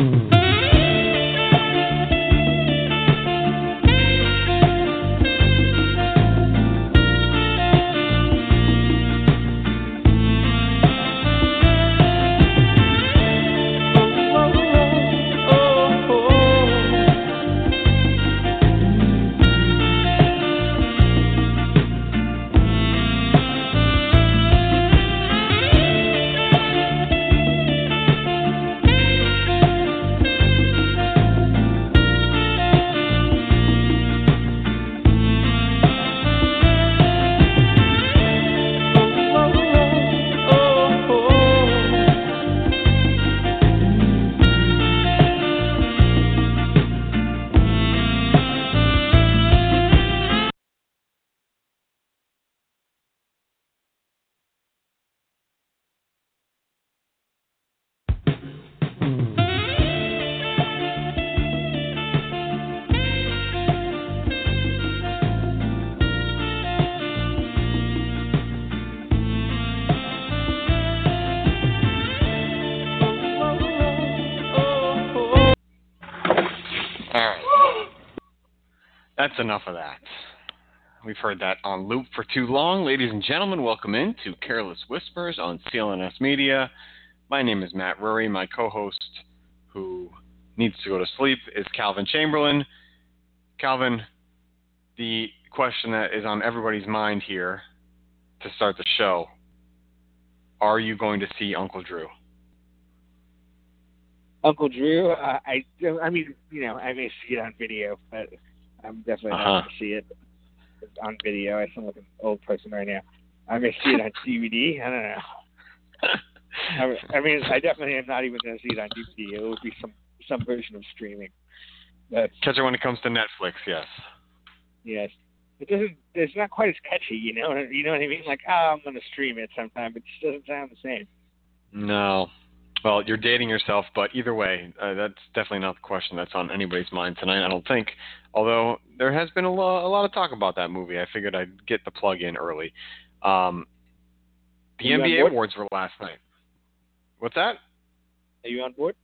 All That's enough of that. We've heard that on loop for too long. Ladies and gentlemen, welcome in to Careless Whispers on CLNS Media. My name is Matt Rury. My co host, who needs to go to sleep, is Calvin Chamberlain. Calvin, the question that is on everybody's mind here to start the show are you going to see Uncle Drew? Uncle Drew, uh, I, I mean, you know, I may see it on video, but I'm definitely not Uh-huh. going to see it on video. I sound like an old person right now. I may see it on DVD. I don't know. I, I mean, I definitely am not even going to see it on DVD. It will be some some version of streaming. But Catch it when it comes to Netflix, yes. yes, it doesn't. It's not quite as catchy. You know. You know what I mean? Like, oh, I'm going to stream it sometime. But it just doesn't sound the same. No. Well, you're dating yourself, but either way, uh, that's definitely not the question that's on anybody's mind tonight, I don't think. Although there has been a, lo- a lot of talk about that movie. I figured I'd get the plug in early. Um, the Are you on NBA awards were last night. What's that? Are you on board?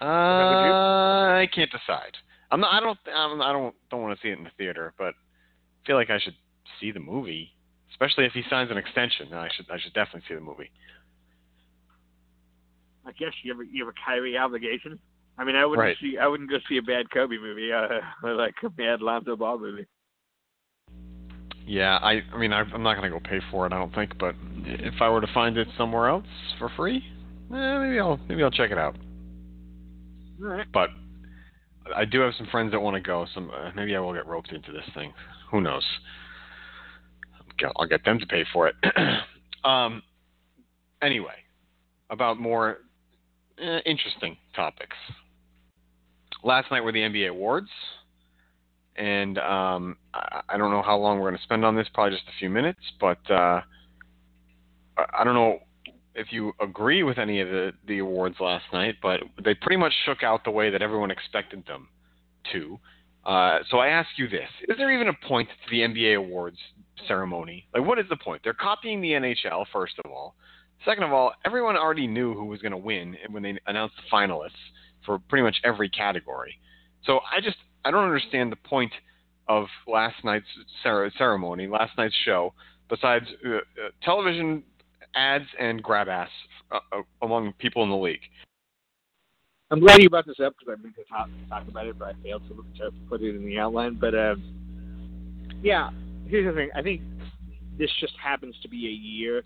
Uh, I can't decide. I'm not. I don't. I'm, I don't. Don't want to see it in the theater, but I feel like I should see the movie, especially if he signs an extension. I should. I should definitely see the movie. I guess you have a, you have a Kyrie obligation. I mean, I wouldn't Right. see I wouldn't go see a bad Kobe movie, uh, like a bad Lonzo Ball movie. Yeah, I I mean I, I'm not gonna go pay for it. I don't think, but if I were to find it somewhere else for free, eh, maybe I'll maybe I'll check it out. All right. But I do have some friends that want to go. Some uh, maybe I will get roped into this thing. Who knows? I'll- I'll get them to pay for it. um. Anyway, about more uh, interesting topics. Last night were the NBA awards and um, I, I don't know how long we're going to spend on this. Probably just a few minutes, but uh, I, I don't know if you agree with any of the the awards last night, but they pretty much shook out the way that everyone expected them to. Uh, so I ask you this: Is there even a point to the NBA awards ceremony? Like, what is the point? They're copying the NHL, first of all. Second of all, everyone already knew who was going to win when they announced the finalists for pretty much every category. So I just I don't understand the point of last night's ceremony, last night's show, besides uh, uh, television ads and grab ass uh, uh, among people in the league. I'm glad you brought this up because I've been to talk, talk about it, but I failed to, to put it in the outline. But um, yeah, here's the thing. I think this just happens to be a year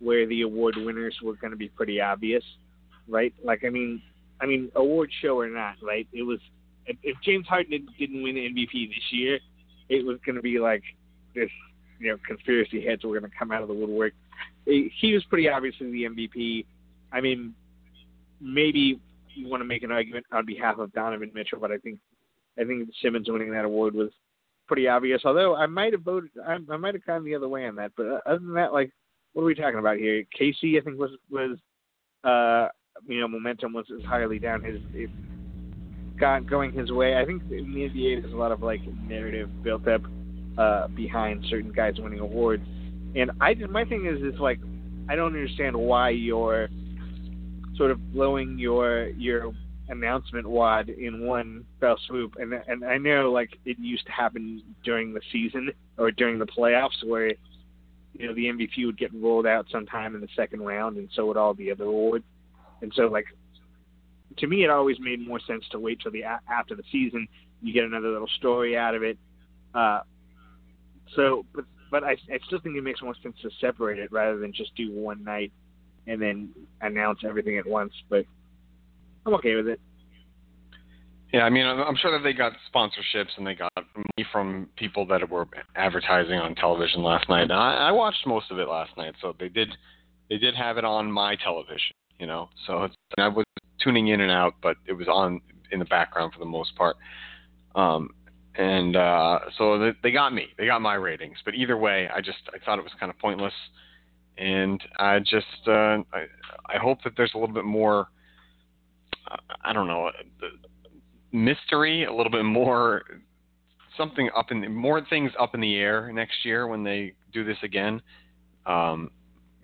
where the award winners were going to be pretty obvious, right? Like, I mean, I mean, award show or not, right? It was if, James Harden didn't, win MVP this year, it was going to be like this, you know, conspiracy heads were going to come out of the woodwork. He he was pretty obviously the MVP. I mean, maybe you want to make an argument on behalf of Donovan Mitchell, but I think I think Simmons winning that award was pretty obvious. Although I might have voted, I, I might have gone the other way on that. But uh, other than that, like, what are we talking about here? Casey, I think was was uh, you know momentum was entirely down his. It, got going his way. I think in the NBA there's a lot of like narrative built up uh, behind certain guys winning awards, and I just my thing is is like I don't understand why you're sort of blowing your your announcement wad in one fell swoop. And and I know like it used to happen during the season or during the playoffs where you know the MVP would get rolled out sometime in the second round, and so would all the other awards. And so like to me, it always made more sense to wait till the after the season. You get another little story out of it. Uh, so, but but I, I still think it makes more sense to separate it rather than just do one night and then announce everything at once. But I'm okay with it. Yeah, I mean, I'm sure that they got sponsorships and they got money from people that were advertising on television last night. And I, I watched most of it last night, so they did they did have it on my television, you know. So I was tuning in and out, but it was on in the background for the most part. Um, and uh, so they, they got me, they got my ratings. But either way, I just I thought it was kind of pointless, and I just uh, I I hope that there's a little bit more. Uh, I don't know mystery, a little bit more something up in more things up in the air next year when they do this again. Um,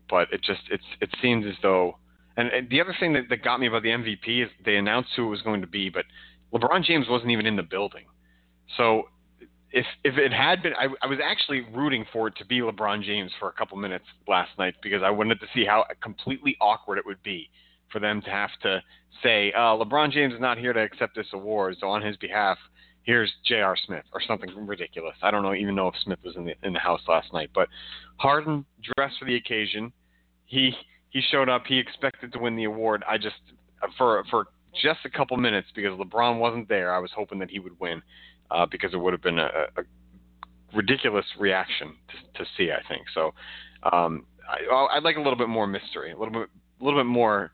but it just it's it seems as though and, and the other thing that, that got me about the MVP is they announced who it was going to be, but LeBron James wasn't even in the building. So if if it had been, I, I was actually rooting for it to be LeBron James for a couple minutes last night because I wanted to see how completely awkward it would be for them to have to say, uh, LeBron James is not here to accept this award, so on his behalf, here's J.R. Smith or something ridiculous. I don't know even know if Smith was in the in the house last night, but Harden dressed for the occasion. He he showed up. He expected to win the award. I just for for just a couple minutes because LeBron wasn't there. I was hoping that he would win uh, because it would have been a, a ridiculous reaction to, to, see. I think so. Um, I, I'd like a little bit more mystery, a little bit, a little bit more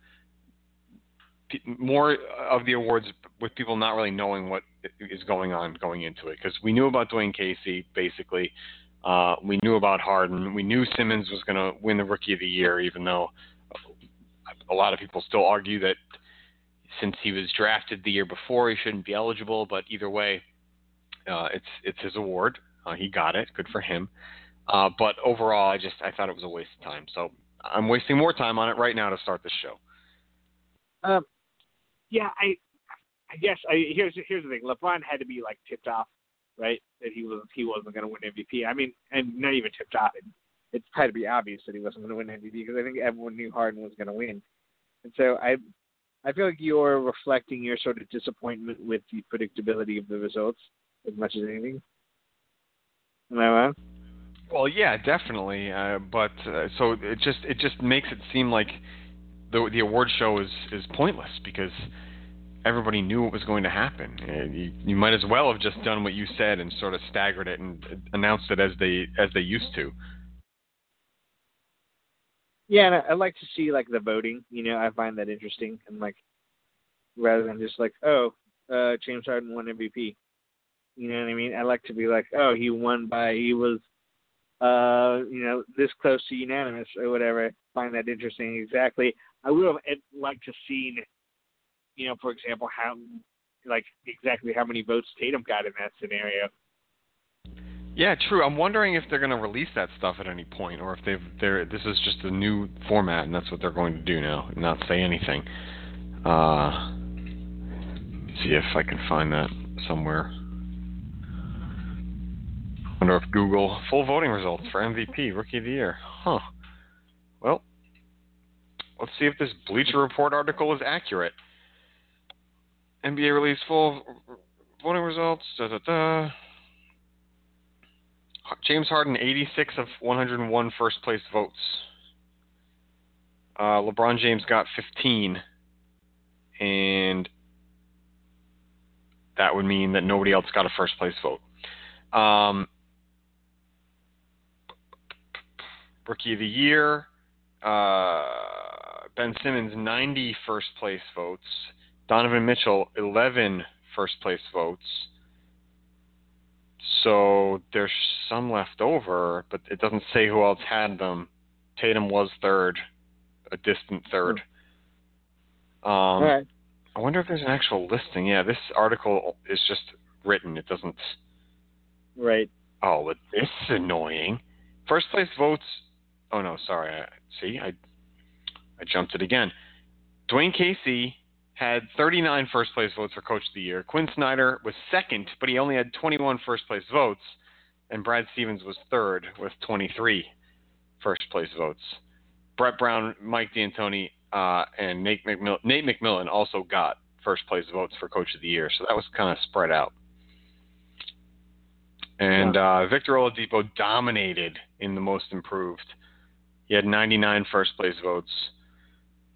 more of the awards with people not really knowing what is going on going into it because we knew about Dwane Casey basically. Uh, we knew about Harden. We knew Simmons was going to win the Rookie of the Year, even though a lot of people still argue that since he was drafted the year before, he shouldn't be eligible. But either way, uh, it's it's his award. Uh, he got it. Good for him. Uh, but overall, I just I thought it was a waste of time. So I'm wasting more time on it right now to start the show. Um, yeah, I I guess I, here's here's the thing. LeBron had to be like tipped off, right? That he was he wasn't going to win MVP. I mean, and not even off. It, it's had to be obvious that he wasn't going to win MVP because I think everyone knew Harden was going to win. And so I I feel like you're reflecting your sort of disappointment with the predictability of the results as much as anything. Am I wrong? Well, yeah, definitely. Uh, but uh, so it just it just makes it seem like the the award show is is pointless because everybody knew what was going to happen. You, you might as well have just done what you said and sort of staggered it and announced it as they as they used to. Yeah, and I, like to see like the voting. You know, I find that interesting, and like rather than just like, oh, uh, James Harden won MVP. You know what I mean? I like to be like, oh, he won by he was, uh, you know, this close to unanimous or whatever. I find that interesting. Exactly. I would have liked to seen, you know, for example, how like exactly how many votes Tatum got in that scenario. Yeah, true. I'm wondering if they're going to release that stuff at any point, or if they've they're this is just a new format and that's what they're going to do now, and not say anything. Uh, see if I can find that somewhere. Wonder if Google full voting results for MVP Rookie of the Year. Huh. Well, let's see if this Bleacher Report article is accurate. NBA released full voting results. Da, da, da. James Harden, 86 of 101 first place votes. Uh, LeBron James got 15. And that would mean that nobody else got a first place vote. Um, rookie of the Year, uh, Ben Simmons, 90 first place votes. Donovan Mitchell, 11 first place votes. So there's some left over, but it doesn't say who else had them. Tatum was third, a distant third. Um, right. I wonder if there's an actual listing. Yeah, this article is just written. It doesn't. Right. Oh, but this is annoying. First place votes. Oh no, sorry. I, see, I I jumped it again. Dwane Casey had 39 first place votes for Coach of the Year. Quinn Snyder was second, but he only had 21 first place votes. And Brad Stevens was third with 23 first place votes. Brett Brown, Mike D'Antoni, uh, and Nate, McMill- Nate McMillan also got first place votes for Coach of the Year. So that was kind of spread out. And uh, Victor Oladipo dominated in the most improved. He had 99 first place votes,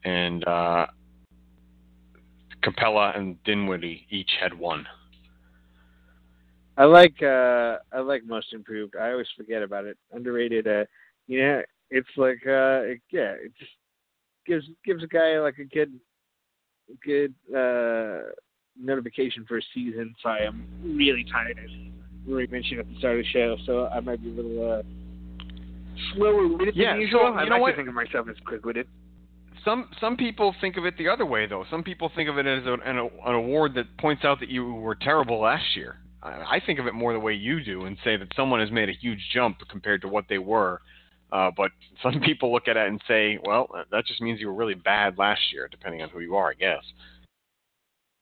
and uh, Capela and Dinwiddie each had one. I like uh I like most improved. I always forget about it. Underrated. Uh, you know, it's like uh, it, yeah, it just gives gives a guy like a good good uh notification for a season. So I am really tired. As Rury mentioned at the start of the show, so I might be a little uh slower witted Yeah, than so, usual. you I know like what? to think of myself as quick witted. Some some people think of it the other way though. Some people think of it as a, an, an award that points out that you were terrible last year. I, I think of it more the way you do and say that someone has made a huge jump compared to what they were. Uh, but some people look at it and say, well, that just means you were really bad last year, depending on who you are, I guess.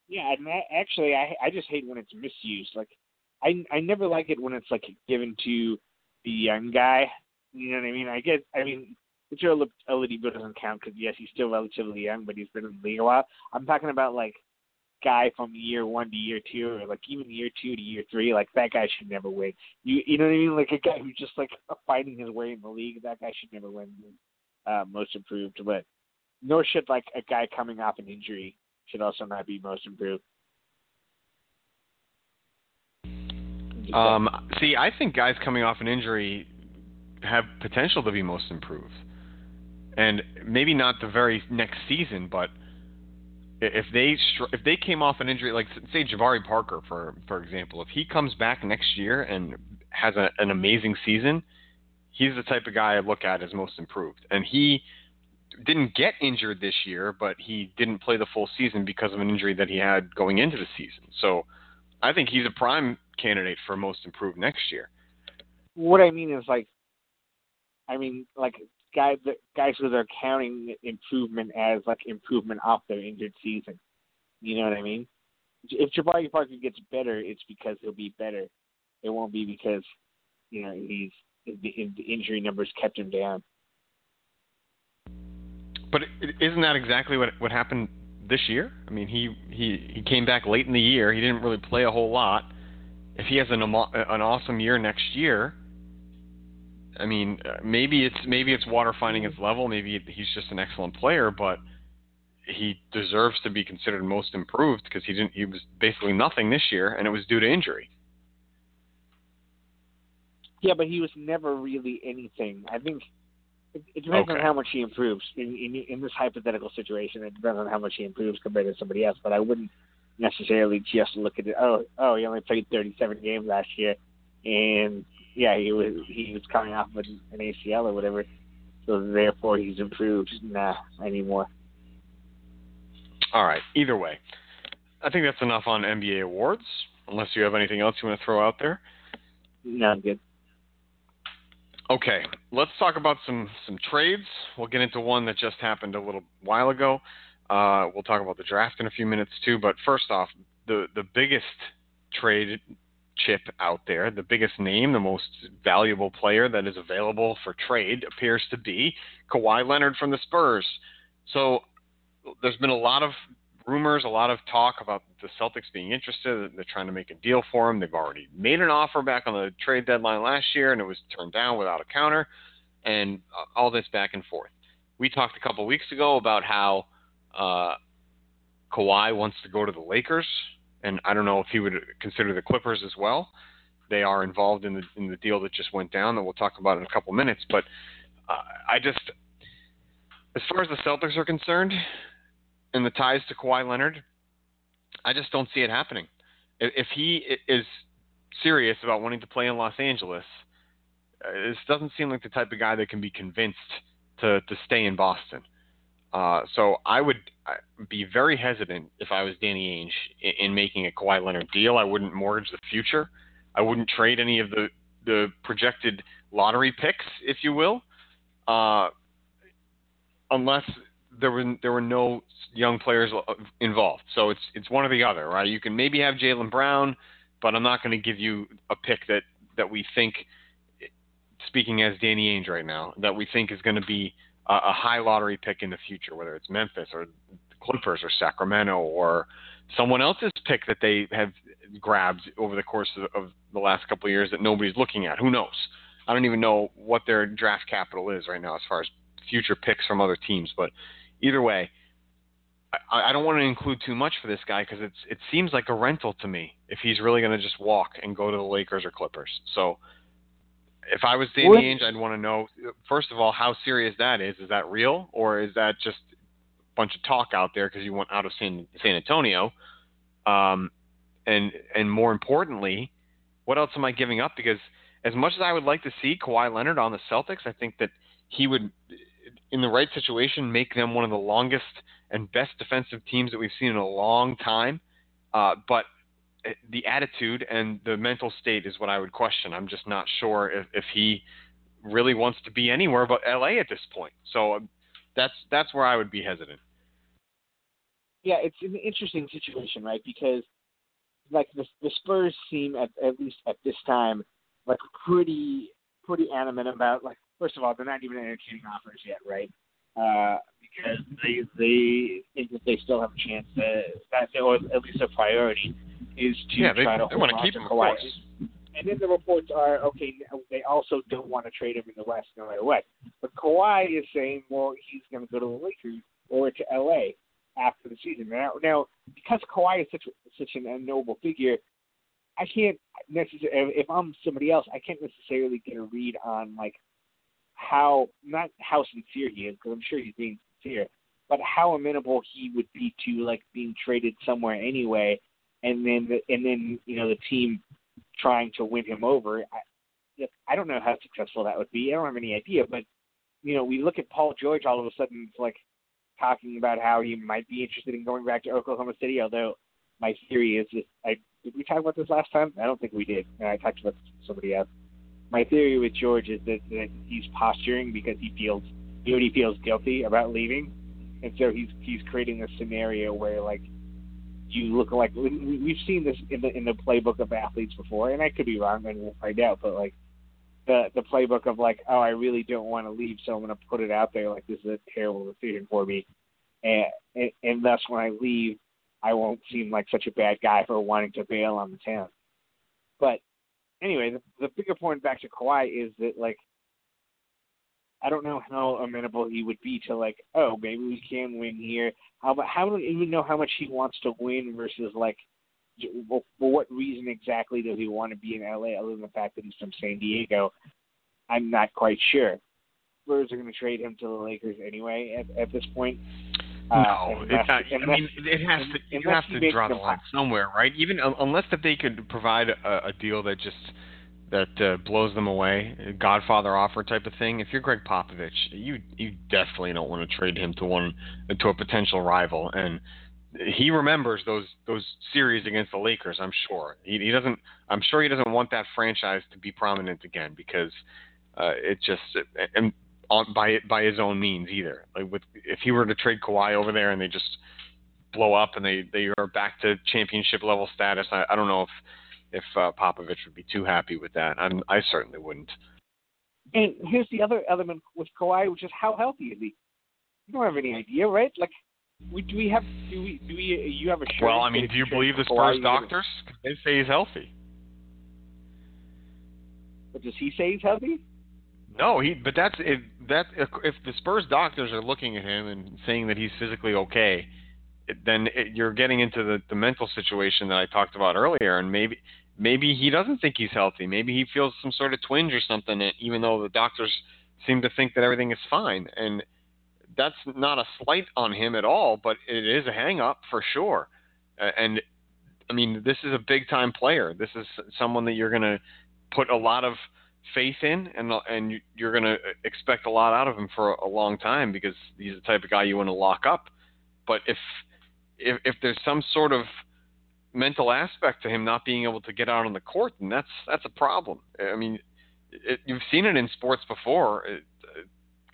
Yeah, and I, actually, I I just hate when it's misused. Like, I I never like it when it's like given to the young guy. You know what I mean? I get. I mean, Victor Oladipo doesn't count because yes, he's still relatively young, but he's been in the league a while. I'm talking about like guy from year one to year two, or like even year two to year three. Like that guy should never win. You you know what I mean? Like a guy who's just like fighting his way in the league. That guy should never win uh, most improved. But nor should like a guy coming off an injury should also not be most improved. Um, see, I think guys coming off an injury have potential to be most improved, and maybe not the very next season, but if they if they came off an injury, like say Jabari Parker for for example, if he comes back next year and has a, an amazing season, he's the type of guy I look at as most improved, and he didn't get injured this year, but he didn't play the full season because of an injury that he had going into the season. So I think he's a prime candidate for most improved next year. what I mean is like, I mean like guys that guys who are counting improvement as like improvement off their injured season. You know what I mean? If Jabari Parker gets better, it's because he'll be better. It won't be because you know he's the, the injury numbers kept him down. But is isn't that exactly what what happened this year? I mean, he he he came back late in the year. He didn't really play a whole lot. If he has an an awesome year next year, I mean, uh, maybe it's maybe it's water finding its level. Maybe he's just an excellent player, but he deserves to be considered most improved because he didn't. He was basically nothing this year, and it was due to injury. Yeah, but he was never really anything. I think it, it depends on how much he improves. In, in in this hypothetical situation, it depends on how much he improves compared to somebody else. But I wouldn't necessarily just look at it. Oh, oh, he only played 37 games last year, and yeah, he was he was coming off of an, ACL or whatever. So therefore, he's improved. Nah, anymore. All right. Either way, I think that's enough on NBA awards. Unless you have anything else you want to throw out there. No, I'm good. Okay, let's talk about some some trades. We'll get into one that just happened a little while ago. Uh, we'll talk about the draft in a few minutes too. But first off, the the biggest trade chip out there, the biggest name, the most valuable player that is available for trade appears to be Kawhi Leonard from the Spurs. So there's been a lot of rumors, a lot of talk about the Celtics being interested. They're trying to make a deal for him. They've already made an offer back on the trade deadline last year, and it was turned down without a counter, and uh, all this back and forth. We talked a couple weeks ago about how uh, Kawhi wants to go to the Lakers, and I don't know if he would consider the Clippers as well. They are involved in the in the deal that just went down that we'll talk about in a couple minutes. But uh, I just, as far as the Celtics are concerned, and the ties to Kawhi Leonard, I just don't see it happening. If, he is serious about wanting to play in Los Angeles, uh, this doesn't seem like the type of guy that can be convinced to to stay in Boston. Uh, so I would uh, be very hesitant if I was Danny Ainge in, in making a Kawhi Leonard deal. I wouldn't mortgage the future. I wouldn't trade any of the the projected lottery picks, if you will, uh, unless there were there were no young players involved. So it's it's one or the other, right? You can maybe have Jaylen Brown, but I'm not going to give you a pick that that we think, speaking as Danny Ainge right now, that we think is going to be a, a high lottery pick in the future, whether it's Memphis or Clippers or Sacramento or someone else's pick that they have grabbed over the course of, of the last couple of years that nobody's looking at. Who knows? I don't even know what their draft capital is right now as far as future picks from other teams. But either way, I, I don't want to include too much for this guy because it's it seems like a rental to me if he's really going to just walk and go to the Lakers or Clippers. So if I was Danny Ainge, I'd want to know first of all how serious that is. Is that real or is that just a bunch of talk out there because you want out of San, San Antonio? Um, and and more importantly, what else am I giving up? Because as much as I would like to see Kawhi Leonard on the Celtics, I think that he would, in the right situation, make them one of the longest and best defensive teams that we've seen in a long time. Uh, but the attitude and the mental state is what I would question. I'm just not sure if, if he really wants to be anywhere but LA at this point. So um, that's that's where I would be hesitant. Yeah, it's an interesting situation, right? Because like the the Spurs seem at at least at this time like pretty pretty animate about like first of all they're not even entertaining offers yet, right? Uh, because they they think that they still have a chance to or at least a priority is to yeah, try they, to they hold want to him, Kawhi. And then the reports are okay. They also don't want to trade him in the West no matter what. But Kawhi is saying, well, he's going to go to the Lakers or to LA after the season. Now, now because Kawhi is such such an noble figure, I can't necessarily. If I'm somebody else, I can't necessarily get a read on like how not how sincere he is because I'm sure he's being sincere, but how amenable he would be to like being traded somewhere anyway, and then the, and then you know the team trying to win him over. I, I don't know how successful that would be. I don't have any idea, but you know we look at Paul George all of a sudden it's like talking about how he might be interested in going back to Oklahoma City, although my theory is that I did we talk about this last time? I don't think we did. I talked about somebody else. My theory with George is that, that he's posturing because he feels he already feels guilty about leaving, and so he's he's creating a scenario where like you look like we've seen this in the in the playbook of athletes before, and I could be wrong, and we'll find out. But like the the playbook of like, oh, I really don't want to leave, so I'm going to put it out there like this is a terrible decision for me, and and, and thus when I leave, I won't seem like such a bad guy for wanting to bail on the town. But anyway, the, the bigger point back to Kawhi is that like I don't know how amenable he would be to like, oh, maybe we can win here. How about how do we even know how much he wants to win versus like, well, for what reason exactly does he want to be in LA other than the fact that he's from San Diego? I'm not quite sure. Spurs are going to trade him to the Lakers anyway at, at this point. Uh, no, unless, not, unless, I mean it has to. You have to draw the line somewhere, right? Even unless if they could provide a, a deal that just that uh, blows them away, a Godfather offer type of thing. If you're Gregg Popovich, you you definitely don't want to trade him to one to a potential rival, and he remembers those those series against the Lakers. I'm sure he, he doesn't. I'm sure he doesn't want that franchise to be prominent again because uh, it just and on, by by his own means either. Like with if he were to trade Kawhi over there and they just blow up and they they are back to championship level status, I, I don't know if if uh, Popovich would be too happy with that. I'm, I certainly wouldn't. And here's the other element with Kawhi, which is how healthy is he? You don't have any idea, right? Like, we, do we have do we do we you have a Well, I mean, do you believe the Spurs doctors? They say he's healthy. But does he say he's healthy? No, he. But that's if that if the Spurs doctors are looking at him and saying that he's physically okay, then it, you're getting into the the mental situation that I talked about earlier, and maybe maybe he doesn't think he's healthy. Maybe he feels some sort of twinge or something, even though the doctors seem to think that everything is fine. And that's not a slight on him at all, but it is a hang up for sure. And I mean, this is a big time player. This is someone that you're going to put a lot of faith in, and and you're going to expect a lot out of him for a long time because he's the type of guy you want to lock up. But if if, if there's some sort of mental aspect to him not being able to get out on the court, then that's that's a problem. I mean, it, you've seen it in sports before. It,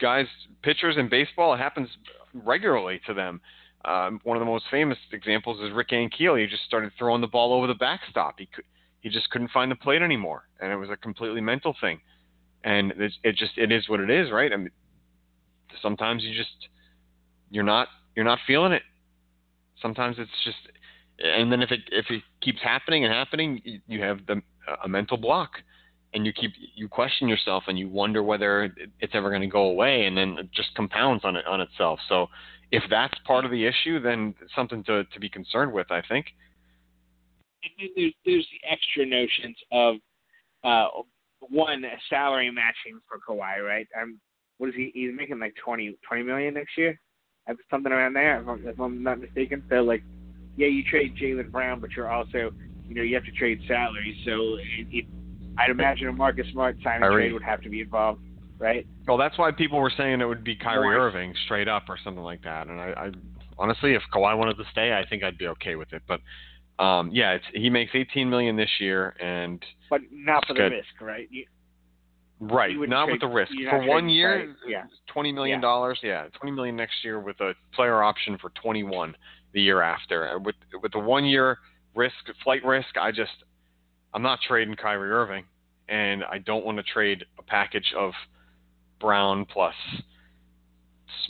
guys, pitchers in baseball, it happens regularly to them. Um, one of the most famous examples is Rick Ankiel. He just started throwing the ball over the backstop. He could, he just couldn't find the plate anymore, and it was a completely mental thing. And it, it just it is what it is, right? I mean, sometimes you just you're not you're not feeling it. Sometimes it's just, and then if it if it keeps happening and happening, you, you have the a mental block, and you keep you question yourself and you wonder whether it's ever going to go away, and then it just compounds on it on itself. So if that's part of the issue, then something to to be concerned with. I think. And then there's there's the extra notions of uh, one salary matching for Kawhi, right? Um, what is he? He's making like 20, 20 million next year, something around there, if I'm, if I'm not mistaken. So like, yeah, you trade Jaylen Brown, but you're also, you know, you have to trade salaries. So it, it, I'd imagine a Marcus Smart signing trade would have to be involved, right? Well, that's why people were saying it would be Kyrie More. Irving straight up or something like that. And I, I honestly, if Kawhi wanted to stay, I think I'd be okay with it. But um, yeah, it's, he makes 18 million this year, and but not for good. the risk, right? You, right, not trade, with the risk for one year. Right. Yeah, 20 million dollars. Yeah. yeah, 20 million next year with a player option for 21 the year after. With with the one year risk, flight risk, I just I'm not trading Kyrie Irving, and I don't want to trade a package of Brown plus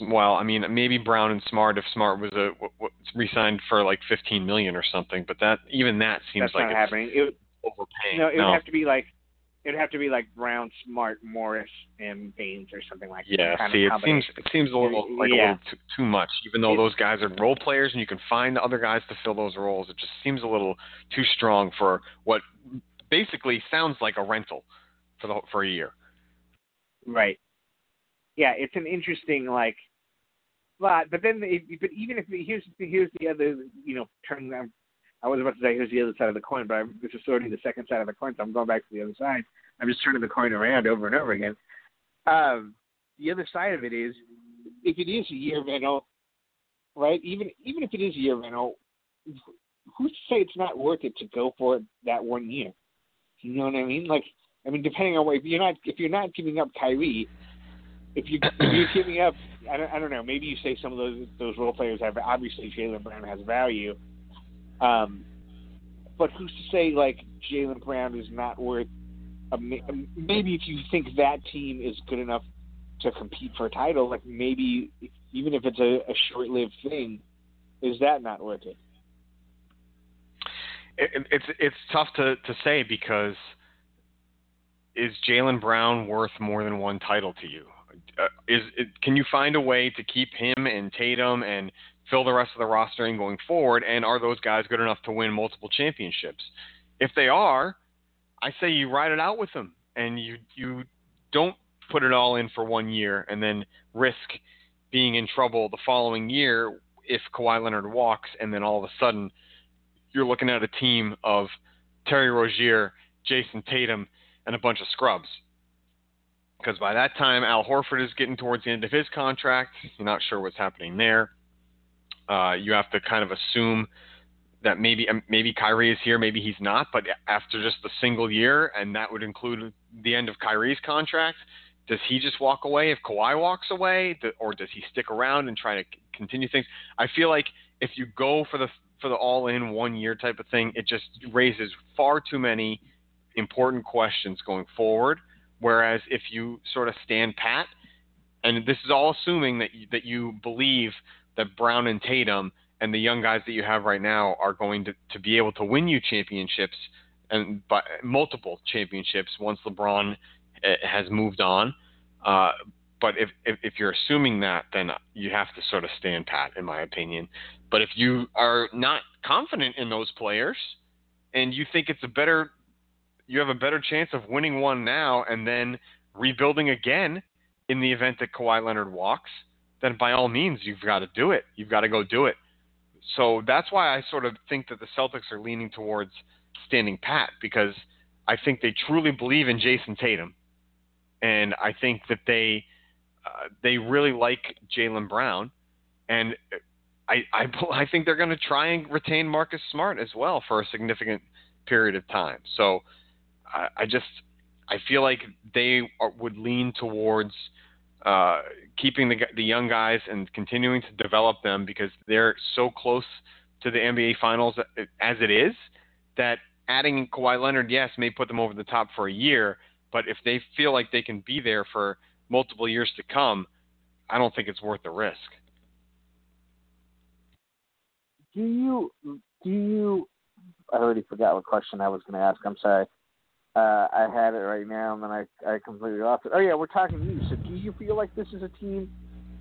well, I mean, maybe Brown and Smart if Smart was a w- w- re-signed for like 15 million or something, but that even that seems That's like not happening. It would, overpaying. No, it no. would have to be like it would have to be like Brown, Smart, Morris, and Baynes or something like yeah, that. Yeah, see, it seems it seems a little like yeah. a little too, too much. Even though those guys are role players and you can find other guys to fill those roles, it just seems a little too strong for what basically sounds like a rental for the for a year. Right. Yeah, it's an interesting like but but then if, but even if here's here's the other you know turning around. I was about to say here's the other side of the coin, but I'm, this is already the second side of the coin, so I'm going back to the other side. I'm just turning the coin around over and over again. Um, the other side of it is, if it is a year rental, right? Even even if it is a year rental, who's to say it's not worth it to go for it that one year? You know what I mean? Like, I mean, depending on what if you're not if you're not giving up Kyrie, if you if you're giving up I don't, I don't know. Maybe you say some of those those role players have obviously Jaylen Brown has value, um, but who's to say like Jaylen Brown is not worth? A, maybe if you think that team is good enough to compete for a title, like maybe even if it's a, a short-lived thing, is that not worth it? it it's it's tough to to say because is Jaylen Brown worth more than one title to you? Uh, is can you find a way to keep him and Tatum and fill the rest of the roster in going forward? And are those guys good enough to win multiple championships? If they are, I say you ride it out with them and you you don't put it all in for one year and then risk being in trouble the following year if Kawhi Leonard walks and then all of a sudden you're looking at a team of Terry Rozier, Jayson Tatum, and a bunch of scrubs because by that time Al Horford is getting towards the end of his contract. You're not sure what's happening there. Uh, you have to kind of assume that maybe um, maybe Kyrie is here, maybe he's not. But after just a single year, and that would include the end of Kyrie's contract, does he just walk away if Kawhi walks away, or does he stick around and try to continue things? I feel like if you go for the for the all-in one-year type of thing, it just raises far too many important questions going forward Whereas if you sort of stand pat, and this is all assuming that you, that you believe that Brown and Tatum and the young guys that you have right now are going to, to be able to win you championships and by, multiple championships once LeBron eh, has moved on. Uh, but if, if, if you're assuming that, then you have to sort of stand pat, in my opinion. But if you are not confident in those players and you think it's a better you have a better chance of winning one now and then rebuilding again in the event that Kawhi Leonard walks, then by all means you've got to do it. You've got to go do it. So that's why I sort of think that the Celtics are leaning towards standing pat because I think they truly believe in Jayson Tatum, and I think that they uh, they really like Jaylen Brown, and I I, I think they're going to try and retain Marcus Smart as well for a significant period of time. So I, I just I feel like they are, would lean towards uh, keeping the the young guys and continuing to develop them because they're so close to the NBA Finals as it is that adding Kawhi Leonard, yes, may put them over the top for a year, but if they feel like they can be there for multiple years to come, I don't think it's worth the risk. Do you do you? I already forgot what question I was going to ask. I'm sorry. Uh, I had it right now, and then I I completely lost it. Oh yeah, we're talking to you. So do you feel like this is a team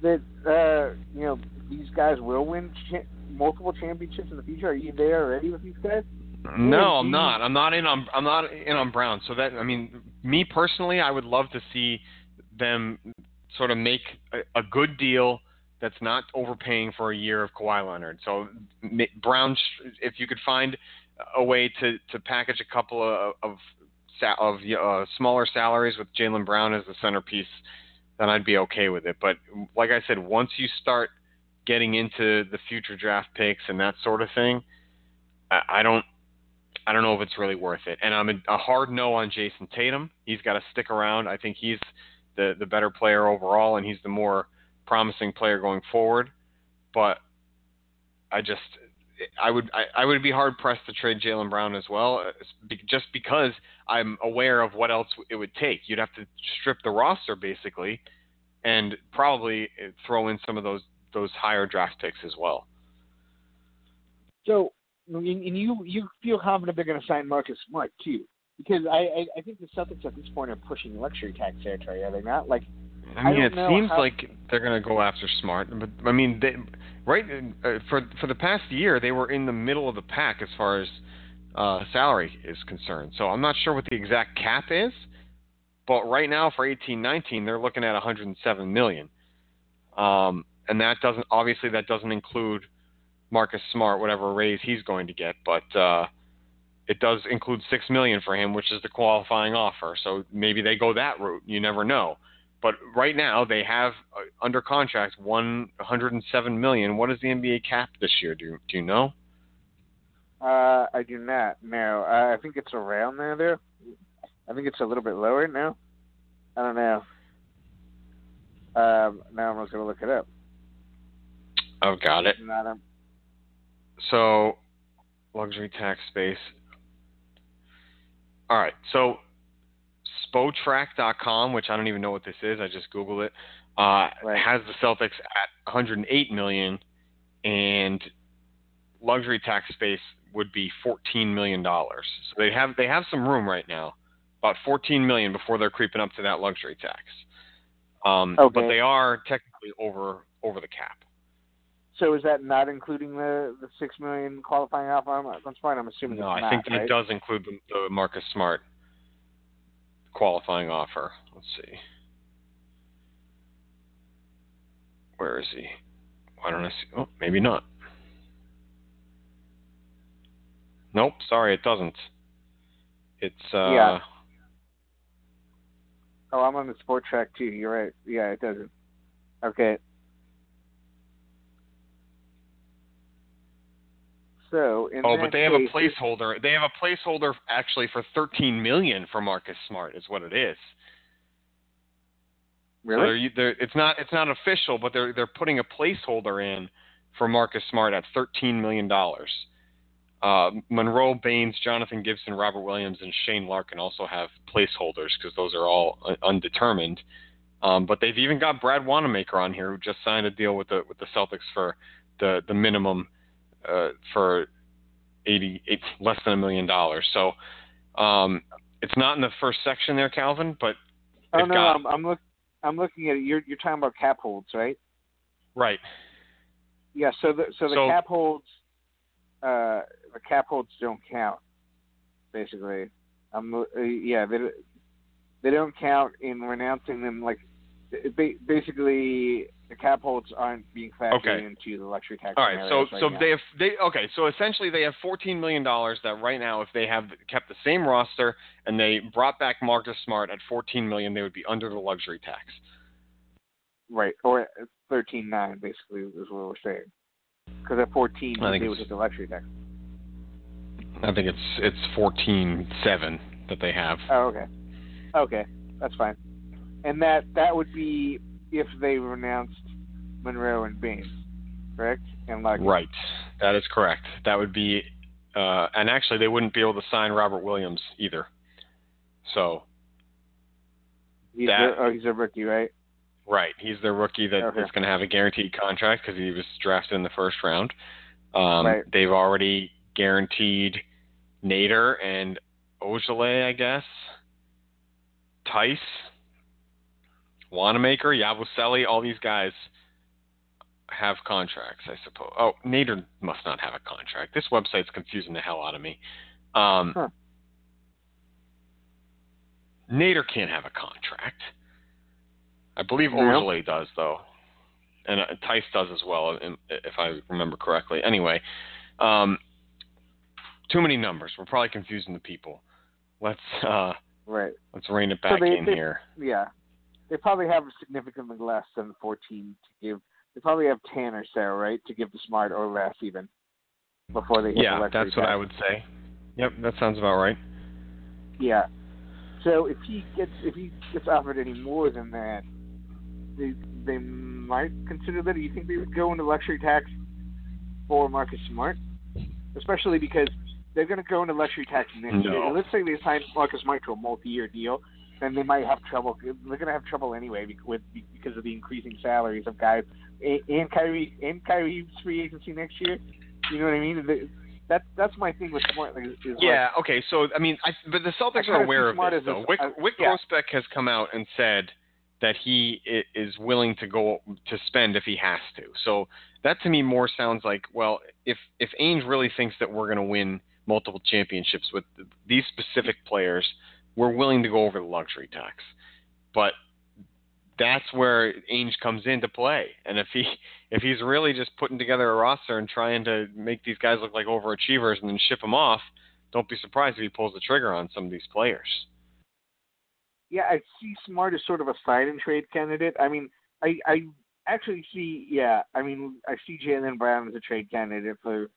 that uh, you know these guys will win cha- multiple championships in the future? Are you there already with these guys? No, I'm not. I'm not in on I'm not in on Brown. So that I mean, me personally, I would love to see them sort of make a, a good deal that's not overpaying for a year of Kawhi Leonard. So Brown, if you could find a way to to package a couple of of of uh, smaller salaries with Jaylen Brown as the centerpiece, then I'd be okay with it. But like I said, once you start getting into the future draft picks and that sort of thing, I, I don't. I don't know if it's really worth it. And I'm a, a hard no on Jayson Tatum. He's got to stick around. I think he's the the better player overall, and he's the more promising player going forward. But I just I would I, I would be hard pressed to trade Jaylen Brown as well, uh, just because I'm aware of what else it would take. You'd have to strip the roster basically, and probably uh, throw in some of those those higher draft picks as well. So, and you you feel confident they're going to sign Marcus Smart too, because I, I I think the Celtics at this point are pushing luxury tax territory, are they not? Like I mean, I it seems how... like they're going to go after Smart, but I mean, they, right uh, for for the past year they were in the middle of the pack as far as uh, salary is concerned. So I'm not sure what the exact cap is, but right now for 18-19 they're looking at 107 million, um, and that doesn't obviously that doesn't include Marcus Smart, whatever raise he's going to get, but uh, it does include six million for him, which is the qualifying offer. So maybe they go that route. You never know. But right now they have uh, under contract 107 million. What is the NBA cap this year? Do do you know? Uh, I do not. No, uh, I think it's around there. There, I think it's a little bit lower now. I don't know. Um, now I'm just gonna look it up. I've got it. Not a... So, luxury tax space. All right. So Spotrac.com, which I don't even know what this is. I just Googled it. Uh, right. Has the Celtics at 108 million, and luxury tax space would be 14 million dollars. So they have they have some room right now, about 14 million before they're creeping up to that luxury tax. Um, okay. But they are technically over over the cap. So is that not including the the six million qualifying offer? That's fine. I'm assuming. No, I think that right? does include the, the Marcus Smart qualifying offer. Let's see. Where is he? Why don't I see? Oh, maybe not. Nope, sorry, it doesn't. It's uh. Yeah. Oh, I'm on the Spotrac too. You're right. Yeah, it doesn't. Okay. So oh, but they case, have a placeholder. They have a placeholder actually for 13 million for Marcus Smart is what it is. Really? So they're, they're, it's not it's not official, but they're they're putting a placeholder in for Marcus Smart at 13 million dollars. Uh, Monroe Baynes, Jonathan Gibson, Robert Williams, and Shane Larkin also have placeholders because those are all undetermined. Um, but they've even got Brad Wanamaker on here, who just signed a deal with the with the Celtics for the the minimum uh, for 80, eight, less than a million dollars. So um, it's not in the first section there, Calvin, but oh no, got, I'm, I'm look I'm looking at it. You're you're talking about cap holds, right? Right. Yeah. So the so the so, cap holds uh, the cap holds don't count. Basically, I'm uh, yeah they they don't count in renouncing them. Like basically, the cap holds aren't being factored okay. into the luxury tax. All right, so right so now. they have they okay, so essentially they have 14 million dollars that right now if they have kept the same roster and they brought back Marcus Smart at 14 million, they would be under the luxury tax. Right, or 13.9 basically is what we're saying. Because at 14 they would hit the luxury tax. I think it's it's 14.7 that they have. Oh, okay. Okay, that's fine. And that that would be if they renounced Monroe and Baynes, correct? And like right, that is correct. That would be, uh, and actually they wouldn't be able to sign Robert Williams either. So. He's that, a, oh, he's a rookie, right? Right, he's the rookie that Okay. is going to have a guaranteed contract because he was drafted in the first round. Um, Right. They've already guaranteed Nader and Ojeleye, I guess. Tice, Wanamaker, Yabusele, all these guys have contracts, I suppose. Oh, Nader must not have a contract. This website's confusing the hell out of me. Um, Huh. Nader can't have a contract. I believe. Ojeleye does, though. And uh, Theis does as well, if I remember correctly. Anyway, um, too many numbers. We're probably confusing the people. Let's uh, Right. let's rein it back they- in they- here. Yeah. They probably have significantly less than 14 to give. They probably have 10 or so, right, to give the smart or less even before they hit the Yeah, luxury that's what tax. I would say. Yep, that sounds about right. Yeah. So if he gets if he gets offered any more than that, they they might consider that. Do you think they would go into luxury tax for Marcus Smart, especially because they're going to go into luxury tax next No. year? Let's say they sign Marcus Smart to a multi-year deal, then they might have trouble. They're going to have trouble anyway with because of the increasing salaries of guys and, and Kyrie and Kyrie's free agency next year. You know what I mean? The- That that's my thing with Smart. Is like, Yeah, okay. So I mean, I, but the Celtics are aware of this, though. Wyc, uh, Wyc yeah. Has come out and said that he is willing to go to spend if he has to. So that to me more sounds like, well, if if Ainge really thinks that we're going to win multiple championships with these specific players, we're willing to go over the luxury tax. But that's where Ainge comes into play. And if he if he's really just putting together a roster and trying to make these guys look like overachievers and then ship them off, don't be surprised if he pulls the trigger on some of these players. yeah, I see Smart as sort of a sign and trade candidate. I mean, I I actually see, yeah, I mean, I see Jaylen Brown as a trade candidate for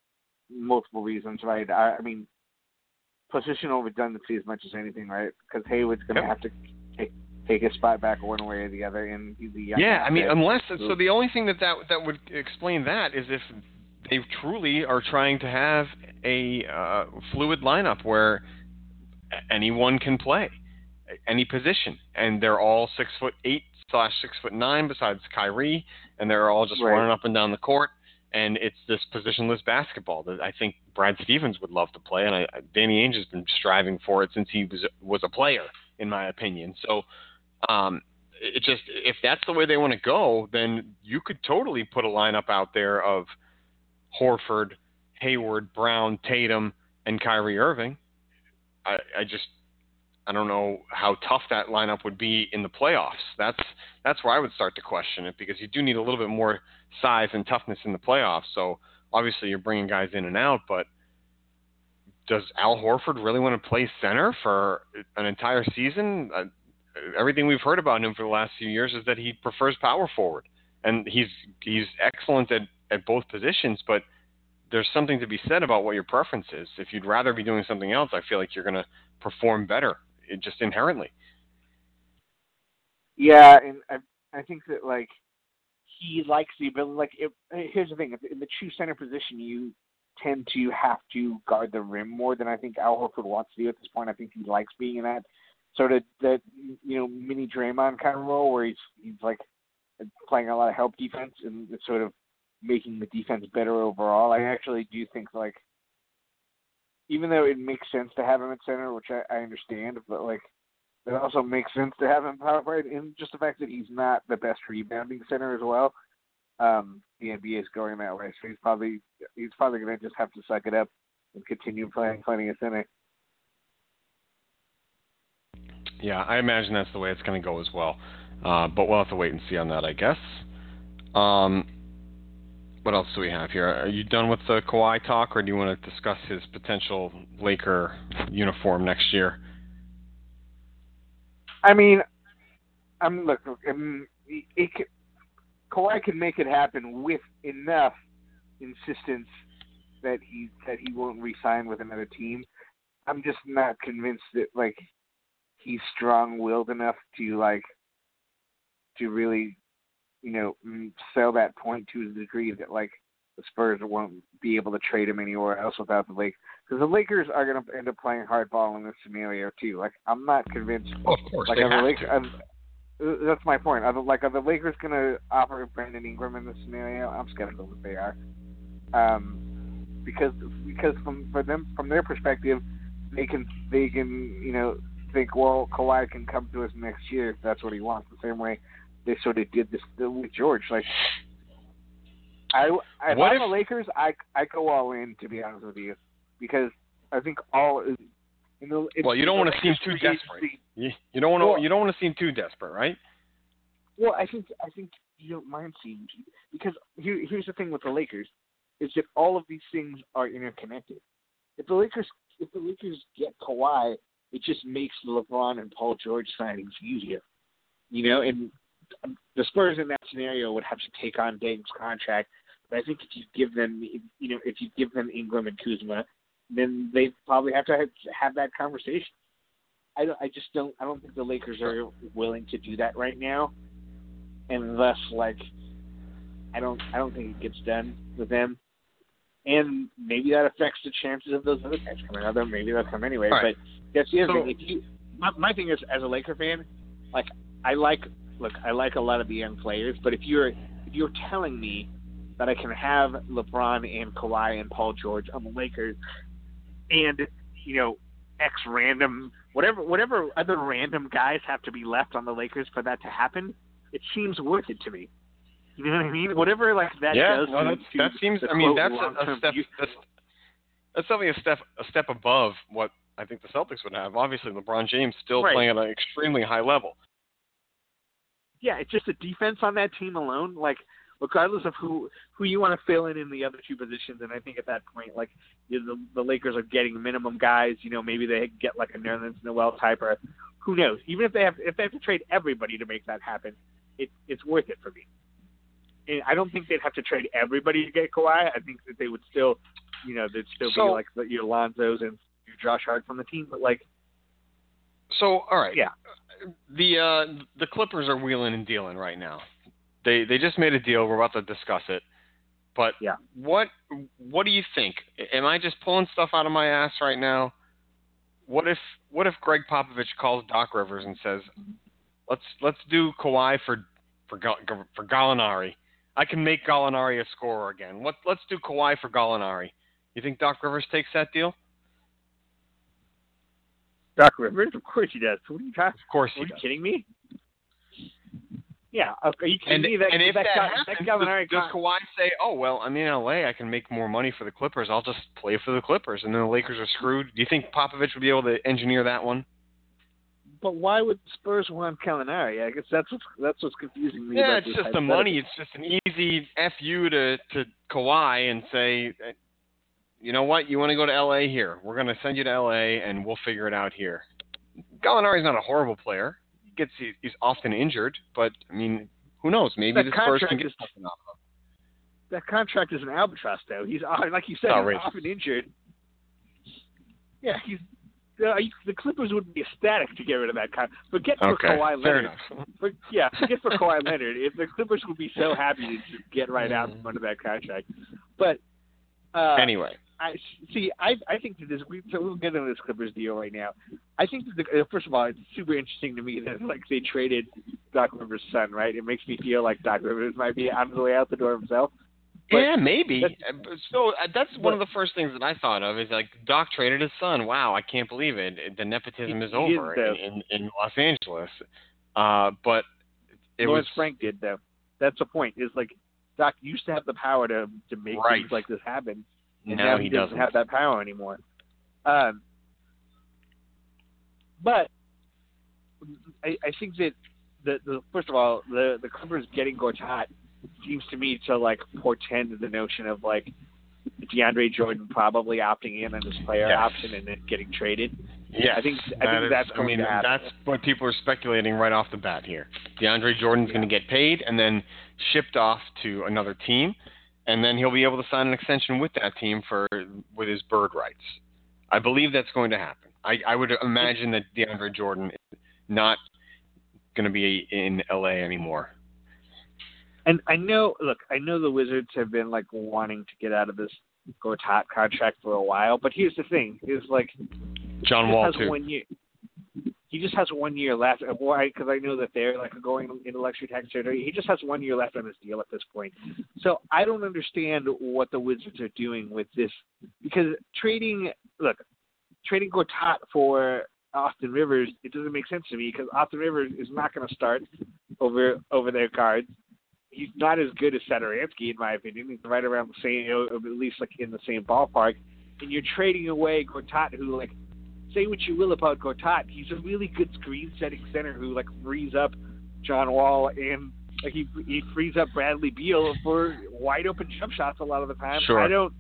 multiple reasons, right? I, I mean, positional redundancy as much as anything, right? Because Hayward's going to Yep. have to take, take his spot back one way or the other, and he's a young Yeah, I mean, unless so, the only thing that, that that would explain that is if they truly are trying to have a uh, fluid lineup where anyone can play any position, and they're all six foot eight slash six foot nine, besides Kyrie, and they're all just Right. running up and down the court. And it's this positionless basketball that I think Brad Stevens would love to play, and I, Danny Ainge has been striving for it since he was was a player, in my opinion. So, um, it just if that's the way they want to go, then you could totally put a lineup out there of Horford, Hayward, Brown, Tatum, and Kyrie Irving. I, I just I don't know how tough that lineup would be in the playoffs. That's that's where I would start to question it because you do need a little bit more size and toughness in the playoffs. So obviously you're bringing guys in and out, but does Al Horford really want to play center for an entire season? Uh, everything we've heard about him for the last few years is that he prefers power forward, and he's he's excellent at at both positions. But there's something to be said about what your preference is. If you'd rather be doing something else, I feel like you're going to perform better, just inherently. Yeah, and I I think that like he likes the ability. Like, if, eh, here's the thing: in the true center position, you tend to have to guard the rim more than I think Al Horford wants to do at this point. I think he likes being in that sort of that you know mini Draymond kind of role where he's he's like playing a lot of help defense and sort of making the defense better overall. I actually do think like even though it makes sense to have him at center, which I, I understand, but like it also makes sense to have him power forward, and just the fact that he's not the best rebounding center as well. Um, the NBA is going that way, so he's probably he's probably going to just have to suck it up and continue playing plenty of center. Yeah, I imagine that's the way it's going to go as well. Uh, but we'll have to wait and see on that, I guess. Um, what else do we have here? Are you done with the Kawhi talk, or do you want to discuss his potential Laker uniform next year? I mean, I'm look. Um, it, it Kawhi can make it happen with enough insistence that he that he won't re-sign with another team. I'm just not convinced that like he's strong-willed enough to like to really you know, sell that point to the degree that like the Spurs won't be able to trade him anywhere else without the Lakers. Because the Lakers are going to end up playing hardball in this scenario too. Like I'm not convinced. Oh, of course, like they have Lakers, to. are, that's my point. Are the, like are the Lakers going to offer Brandon Ingram in this scenario? I'm skeptical that they are. Um, because because from for them from their perspective, they can they can you know think well Kawhi can come to us next year if that's what he wants. The same way they sort of did this with George. Like I if What I'm if- the Lakers, I I go all in to be honest with you because I think all you know. if- Well, you don't wanna seem too desperate. You, you don't want to. Well- you don't want to seem too desperate, right? Well, I think I think you don't mind seeing because here, here's the thing with the Lakers is that all of these things are interconnected. If the Lakers if the Lakers get Kawhi, it just makes the LeBron and Paul George signings easier. You know, and the Spurs in that scenario would have to take on Deng's contract. But I think if you give them, you know, if you give them Ingram and Kuzma, then they probably have to have, have that conversation. I don't, I just don't. I don't think the Lakers are willing to do that right now, and thus, like, I don't. I don't think it gets done with them. And maybe that affects the chances of those other guys coming out. There, maybe they'll come anyway. Right. But that's the other So- thing. If you, my, my thing is, as a Laker fan, like, I like look, I like a lot of the young players, but if you're if you're telling me that I can have LeBron and Kawhi and Paul George on the Lakers, and you know X random whatever whatever other random guys have to be left on the Lakers for that to happen, it seems worth it to me. You know what I mean? Whatever like that yeah, does. no, to, that's, to that seems. I mean, that's a, a step. That's, that's definitely a step a step above what I think the Celtics would have. Obviously, LeBron James still Right. playing at an extremely high level. yeah, it's just the defense on that team alone. Like, regardless of who who you want to fill in in the other two positions, and I think at that point, like, you know, the, the Lakers are getting minimum guys. You know, maybe they get like a Nerlens Noel type, or who knows? Even if they have if they have to trade everybody to make that happen, it it's worth it for me. And I don't think they'd have to trade everybody to get Kawhi. I think that they would still, you know, there'd still So- be like the, your Lonzo's and your Josh Hart from the team, but like, So, all right. Yeah. The uh, the Clippers are wheeling and dealing right now. They they just made a deal. We're about to discuss it. But Yeah. what what do you think? Am I just pulling stuff out of my ass right now? What if what if Gregg Popovich calls Doc Rivers and says, "Let's let's do Kawhi for for for Gallinari. I can make Gallinari a scorer again. Let let's do Kawhi for Gallinari." You think Doc Rivers takes that deal? Doc Rivers, of course he does. What are you talking? Of course he Are you does. kidding me? Yeah, are you kidding And, me? That, and if that, that, happens, that does, does Kawhi say, "Oh well, I'm in LA. I can make more money for the Clippers. I'll just play for the Clippers," and then the Lakers are screwed? Do you think Popovich would be able to engineer that one? But why would Spurs want Gallinari? I guess that's what's that's what's confusing me. Yeah, it's just the money. It's just an easy fu to to Kawhi and say, you know what, you want to go to LA here. We're going to send you to LA, and we'll figure it out here. Gallinari's not a horrible player. Gets he's often injured, but I mean, who knows? Maybe That the Spurs can get is- something out of him. That contract is an albatross, though. He's uh, like you said, he's often injured. Yeah, he's. Uh, the Clippers would be ecstatic to get rid of that contract. Forget for Okay, Kawhi fair Leonard. enough. For, yeah, forget for Kawhi Leonard. If the Clippers would be so happy to just get right out from under that contract. But uh, Anyway, I see. I I think that this. We, so we'll get into this Clippers deal right now. I think that the, uh, first of all, it's super interesting to me that like they traded Doc Rivers' son. Right? It makes me feel like Doc Rivers might be on his way out the door himself. But yeah, maybe. that's- Uh, So uh, that's one of the first things that I thought of is like Doc traded his son. Wow, I can't believe it. The nepotism is over in, in, in Los Angeles. Uh, but it Lawrence was Frank did though. That's the point. Is like Doc used to have the power to to make Right. things like this happen, and now, now, he doesn't doesn't. have that power anymore. Um, but I, I think that the, the first of all, the the Clippers getting Gortat seems to me to like portend the notion of like DeAndre Jordan probably opting in on his player Yes. option and then getting traded. Yes, I think- I that think is- that's I mean, that's what people are speculating right off the bat here. DeAndre Jordan's going to get paid and then shipped off to another team, and then he'll be able to sign an extension with that team for with his bird rights. I believe that's going to happen. I, I would imagine that DeAndre Jordan is not going to be in LA anymore. And I know, look, I know the Wizards have been like wanting to get out of this Gortat contract for a while, but here's the thing: is like John Wall too. one year. He just has one year left. Uh, Why? Because I know that they're like going into luxury tax territory. He just has one year left on his deal at this point. So I don't understand what the Wizards are doing with this because trading. Look, trading Gortat for Austin Rivers, it doesn't make sense to me because Austin Rivers is not going to start over over their cards. He's not as good as Satoransky, in my opinion. He's right around the same, at least like in the same ballpark. And you're trading away Gortat, who like say what you will about Gortat, he's a really good screen setting center who like frees up John Wall and like he he frees up Bradley Beal for wide open jump shots a lot of the time. Sure. I don't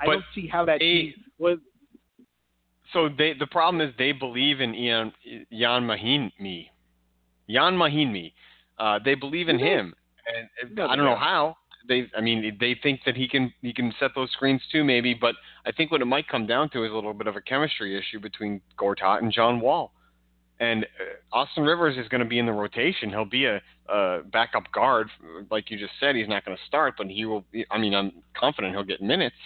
I But don't see how that team was So they the problem is they believe in Ian Jan Mahinmi. Jan Mahinmi. Uh, they believe in him, and and No, I don't know how. They, I mean, they think that he can he can set those screens too, maybe. But I think what it might come down to is a little bit of a chemistry issue between Gortat and John Wall. And uh, Austin Rivers is going to be in the rotation. He'll be a, a backup guard, like you just said. He's not going to start, but he will. Be, I mean, I'm confident he'll get minutes.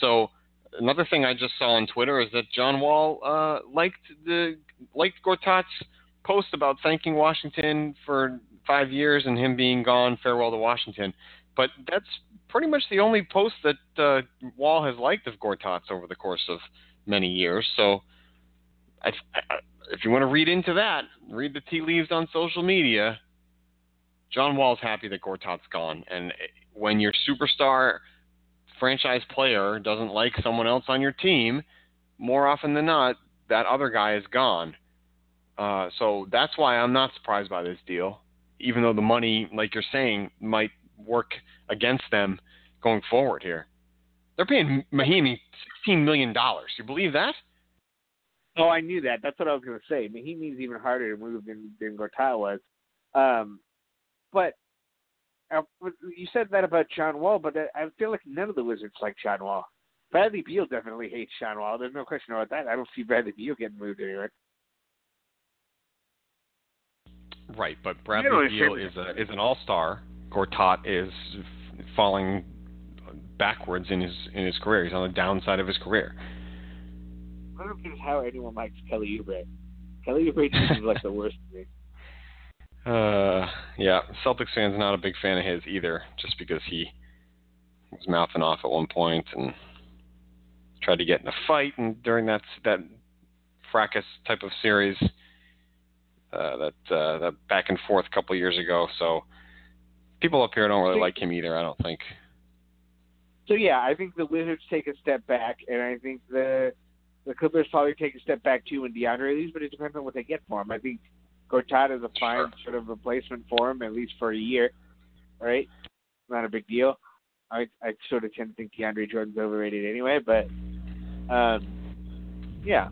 So another thing I just saw on Twitter is that John Wall uh, liked the liked Gortat's post about thanking Washington for five years and him being gone. Farewell to Washington. But that's pretty much the only post that uh, Wall has liked of Gortat's over the course of many years. So, I, if you want to read into that, read the tea leaves on social media. John Wall's happy that Gortat's gone, and when your superstar franchise player doesn't like someone else on your team, more often than not, that other guy is gone. Uh, so that's why I'm not surprised by this deal, even though the money, like you're saying, might work against them going forward here. They're paying Mahinmi $16 million. You believe that? Oh, I knew that. That's what I was going to say. Mahinmi's even harder to move than than Gortat was. Um, but uh, you said that about John Wall, but I I feel like none of the Wizards like John Wall. Bradley Beal definitely hates John Wall. There's no question about that. I don't see Bradley Beal getting moved anywhere. Right, but Bradley Beal is a is an all star. Gortat is f- falling backwards in his in his career. He's on the downside of his career. I don't get how anyone likes Kelly Oubre. Kelly Oubre seems like the worst. Uh, yeah, Celtics fans not a big fan of his either, just because he was mouthing off at one point and tried to get in a fight, and during that that fracas type of series, uh, that uh, that back and forth a couple of years ago. So people up here don't really like him either. I don't think. So yeah, I think the Wizards take a step back, and I think the the Clippers probably take a step back too in DeAndre leaves. But it depends on what they get for him. I think Gortat is a fine Sure. sort of replacement for him, at least for a year. Right? Not a big deal. I I sort of tend to think DeAndre Jordan's overrated anyway, but um, yeah,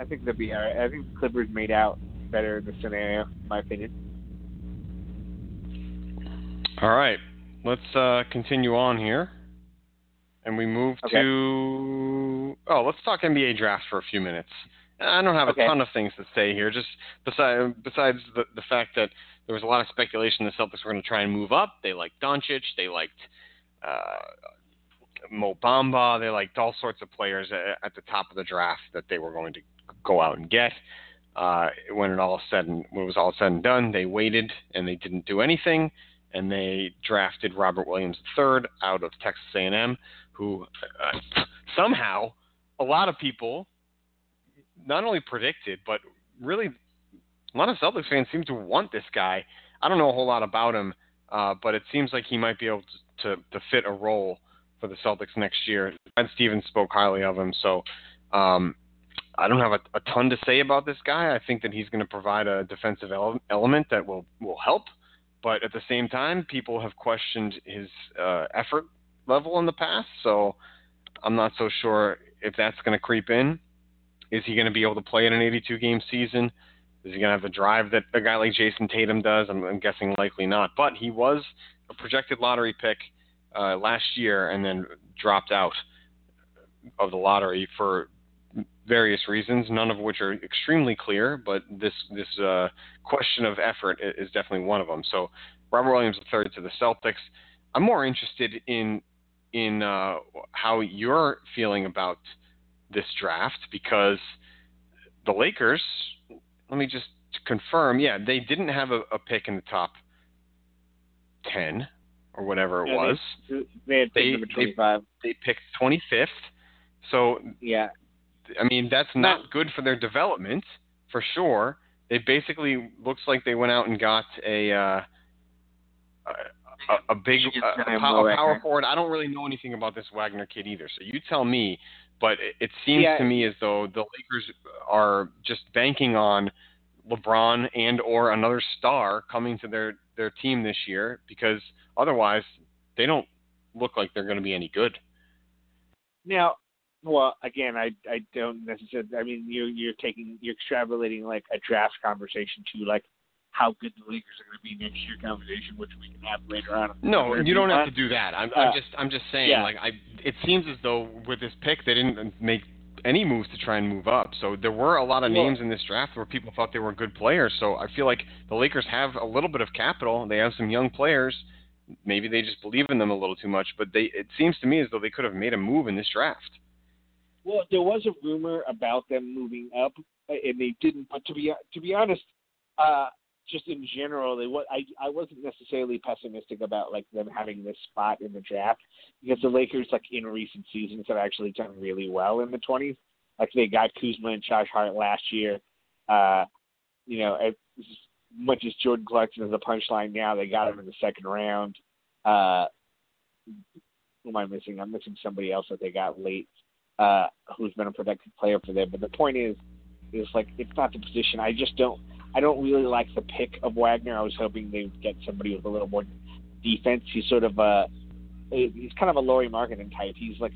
I think they'll be all right. I think the Clippers made out better in the scenario, in my opinion. All right, let's uh, continue on here, and we move Okay. to oh, let's talk NBA draft for a few minutes. I don't have Okay. a ton of things to say here, just besides besides the the fact that there was a lot of speculation the Celtics were going to try and move up. They liked Doncic, they liked uh, Mo Bamba, they liked all sorts of players at, at the top of the draft that they were going to go out and get. Uh, when it all said and when it was all said and done, they waited and they didn't do anything and they drafted Robert Williams III out of Texas A&M, who uh, somehow a lot of people not only predicted, but really a lot of Celtics fans seem to want this guy. I don't know a whole lot about him, uh, but it seems like he might be able to, to, to fit a role for the Celtics next year. Brad Stevens spoke highly of him, so um, I don't have a, a ton to say about this guy. I think that he's going to provide a defensive ele- element that will will help but at the same time, people have questioned his uh, effort level in the past. So I'm not so sure if that's going to creep in. Is he going to be able to play in an 82 game season? Is he going to have the drive that a guy like Jayson Tatum does? I'm, I'm guessing likely not. But he was a projected lottery pick uh, last year and then dropped out of the lottery for various reasons, none of which are extremely clear. But this this uh, question of effort is definitely one of them. So Robert Williams III to the Celtics. I'm more interested in in uh, how you're feeling about this draft because the Lakers. Let me just confirm. Yeah, they didn't have a, a pick in the top ten or whatever it Yeah, was. They, they had They- they- 25. They picked 25th. So yeah. I mean, that's not good for their development, for sure. They basically looks like they went out and got a uh, a, a, big a, a, have pow- more a power forward. I don't really know anything about this Wagner kid either, so you tell me. But it, it seems Yeah. to me as though the Lakers are just banking on LeBron and or another star coming to their their team this year because otherwise they don't look like they're going to be any good. Now, well, again, I I don't necessarily. I mean, you you're taking you're extrapolating like a draft conversation to like how good the Lakers are going to be next year conversation, which we can have later on. No, you don't have to do that. I'm, I'm Uh, just I'm just saying yeah. like I it seems as though with this pick they didn't make any moves to try and move up. So there were a lot of Well- names in this draft where people thought they were good players. So I feel like the Lakers have a little bit of capital. They have some young players. Maybe they just believe in them a little too much, but they it seems to me as though they could have made a move in this draft. Well, there was a rumor about them moving up, and they didn't. But to be to be honest, uh, just in general, they what I I wasn't necessarily pessimistic about like them having this spot in the draft because the Lakers like in recent seasons have actually done really well in the twenties. Like they got Kuzma and Josh Hart last year. Uh, you know, as much as Jordan Clarkson is a punchline now, they got him in the second round. Uh, who am I missing? I'm missing somebody else that they got late uh, who's been a productive player for them. But the point is, is like it's not the position. I just don't. I don't really like the pick of Wagner. I was hoping they would get somebody with a little more defense. He's sort of a. He's kind of a Lauri Markkanen type. He's like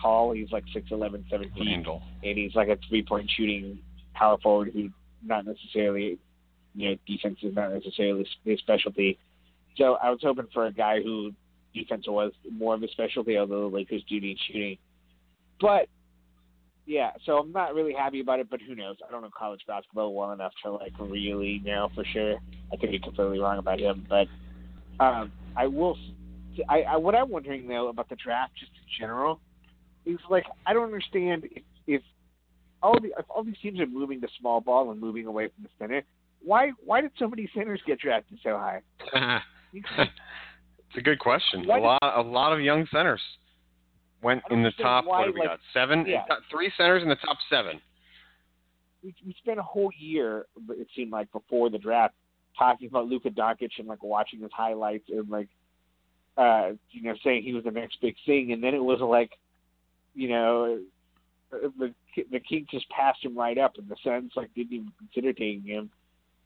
tall. He's like six eleven, seven feet, Randall. and he's like a three point shooting power forward who not necessarily, you know, defense is not necessarily his specialty. So I was hoping for a guy who defense was more of a specialty, although the Lakers do need shooting. But yeah, so I'm not really happy about it. But who knows? I don't know college basketball well enough to like really know for sure. I could be completely wrong about him, but um, I will. I, I what I'm wondering though about the draft, just in general, is like I don't understand if, if all the if all these teams are moving to small ball and moving away from the center. Why why did so many centers get drafted so high? it's a good question. Why a did- lot a lot of young centers went in the top. why, what do we like- got? Seven. yeah. Got three centers in the top seven. we, we spent a whole year, it seemed like, before the draft, talking about Luka Doncic and like watching his highlights and like, uh, you know, saying he was the next big thing, and then it was like, you know, the the Kings just passed him right up, and the Suns like didn't even consider taking him,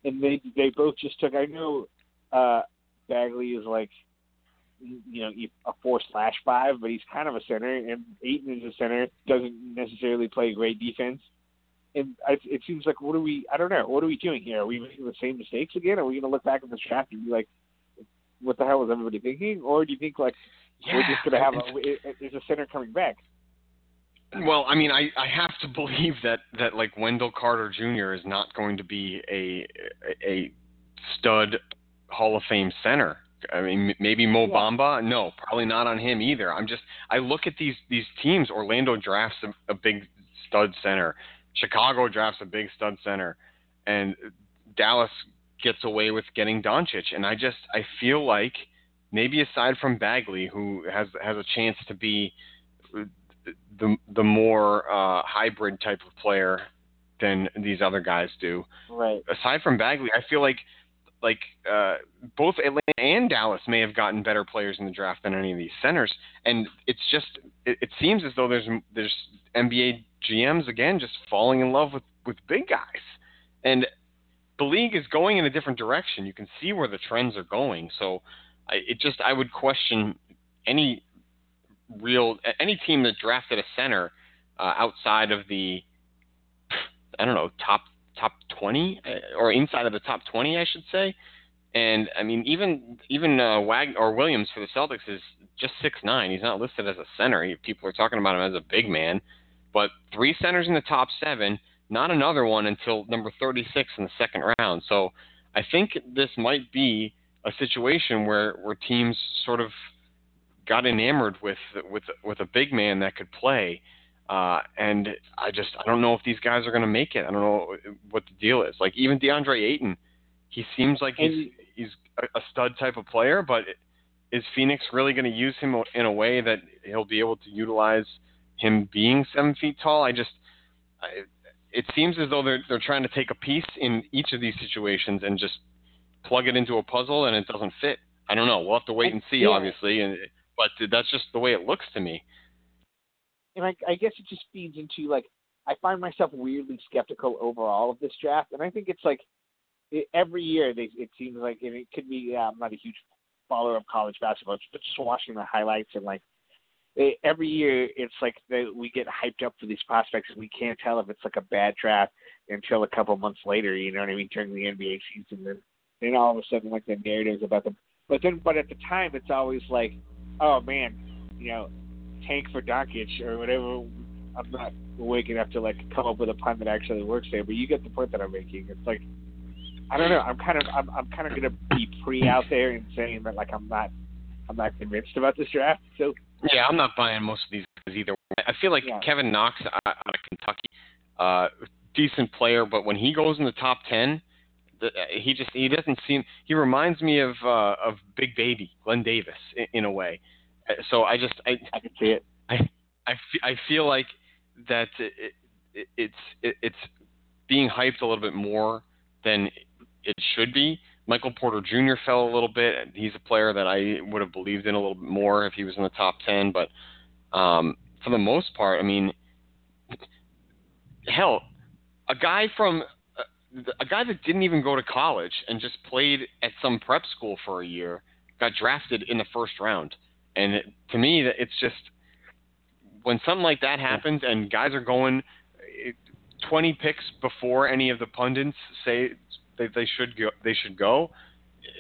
and they they both just took. I know, uh, Bagley is like. You know, a four slash five, but he's kind of a center, and Ayton is a center. Doesn't necessarily play great defense and I, it seems like what are we? I don't know. What are we doing here? Are we making the same mistakes again? Are we going to look back at this draft and be like, "What the hell was everybody thinking?" Or do you think like we're just going to have a a center coming back? Well, I mean, I, I have to believe that, that like Wendell Carter Jr. is not going to be a a stud Hall of Fame center. I mean, maybe Mo Yeah. Bamba. No, probably not on him either. I'm just I look at these these teams. Orlando drafts a, a big stud center. Chicago drafts a big stud center, and Dallas gets away with getting Doncic. And I just I feel like maybe aside from Bagley, who has has a chance to be the the more uh, hybrid type of player than these other guys do. Right. Aside from Bagley, I feel like like uh, both Atlanta and Dallas may have gotten better players in the draft than any of these centers, and it's just it, it seems as though there's there's NBA GMs again just falling in love with with big guys, and the league is going in a different direction. You can see where the trends are going. So I, it just I would question any real any team that drafted a center uh, outside of the I don't know top top 20 uh, or inside of the top 20 I should say. And I mean even even uh, Wag or Williams for the Celtics is just six nine. He's not listed as a center. People are talking about him as a big man. But three centers in the top seven not another one until number 36 in the second round. So I think this might be a situation where where teams sort of got enamored with with with a big man that could play. Uh, and I just I don't know if these guys are going to make it. I don't know what the deal is. Like even DeAndre Ayton, he seems like he's he's a stud type of player, but is Phoenix really going to use him in a way that he'll be able to utilize him being seven feet tall? I just I, it seems as though they're they're trying to take a piece in each of these situations and just plug it into a puzzle, and it doesn't fit. I don't know. We'll have to wait and see, yeah. obviously, and but that's just the way it looks to me. And I, I guess it just feeds into like I find myself weirdly skeptical overall of this draft, and I think it's like it, every year they, it seems like, and it could be. Uh, I'm not a huge follower of college basketball, but just watching the highlights and like it, every year it's like that we get hyped up for these prospects and we can't tell if it's like a bad draft until a couple months later. You know what I mean? During the NBA season, and then all of a sudden like the narratives about them. But then, but at the time, it's always like, oh man, you know, tank for Doncic or whatever. I'm not awake enough to like come up with a pun that actually works there, but you get the point that I'm making. It's like I don't know. I'm kind of I'm I'm kind of gonna be pre out there and saying that like I'm not I'm not convinced about this draft. So yeah, I'm not buying most of these guys either. I feel like yeah. Kevin Knox out of Kentucky, uh, decent player, but when he goes in the top ten, the, he just he doesn't seem. He reminds me of uh, of Big Baby Glenn Davis in, in a way. Uh, so I just I I can see it. I I, I feel like that it, it, it's it, it's being hyped a little bit more than it should be. Michael Porter Jr. fell a little bit. He's a player that I would have believed in a little bit more if he was in the top 10. But um, for the most part, I mean, hell, a guy from a guy that didn't even go to college and just played at some prep school for a year got drafted in the first round. And it, to me, it's just when something like that happens and guys are going 20 picks before any of the pundits say they, they should go. They should go.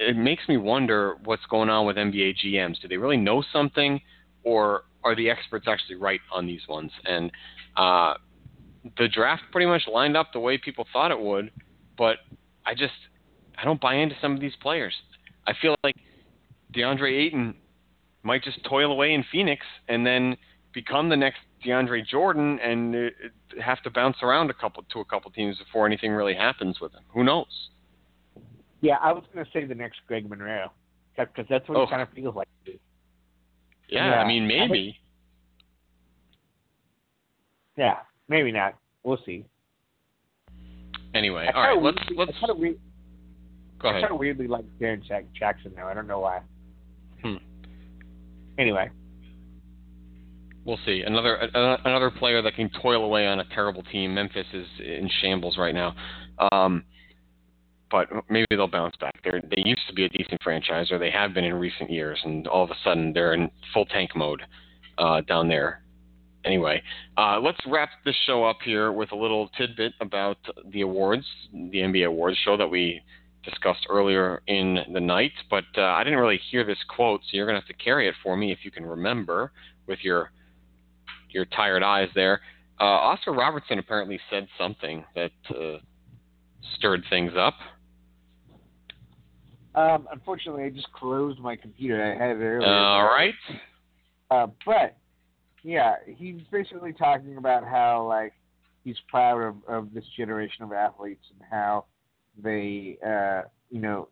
It makes me wonder what's going on with NBA GMs. Do they really know something, or are the experts actually right on these ones? And uh, the draft pretty much lined up the way people thought it would, but I just I don't buy into some of these players. I feel like DeAndre Ayton might just toil away in Phoenix and then become the next DeAndre Jordan and uh, have to bounce around a couple to a couple teams before anything really happens with him. Who knows? Yeah, I was going to say the next Greg Monroe because that's what oh. it kind of feels like. Yeah, yeah, I mean maybe. I yeah, maybe not. We'll see. Anyway, all right, let's let's. I kind of weird, Go ahead. I kind of weirdly like Jaren Jackson now. I don't know why. Hmm. Anyway, we'll see. Another another player that can toil away on a terrible team. Memphis is in shambles right now, um, but maybe they'll bounce back. They they used to be a decent franchise, or they have been in recent years, and all of a sudden they're in full tank mode uh, down there. Anyway, uh, let's wrap this show up here with a little tidbit about the awards, the NBA awards show that we discussed earlier in the night. But uh, I didn't really hear this quote, so you're going to have to carry it for me if you can remember with your your tired eyes there. Uh, Oscar Robertson apparently said something that uh, stirred things up. Um, unfortunately, I just closed my computer. I had it earlier. All right. Uh, but yeah, he's basically talking about how like he's proud of, of this generation of athletes and how they, uh, you know,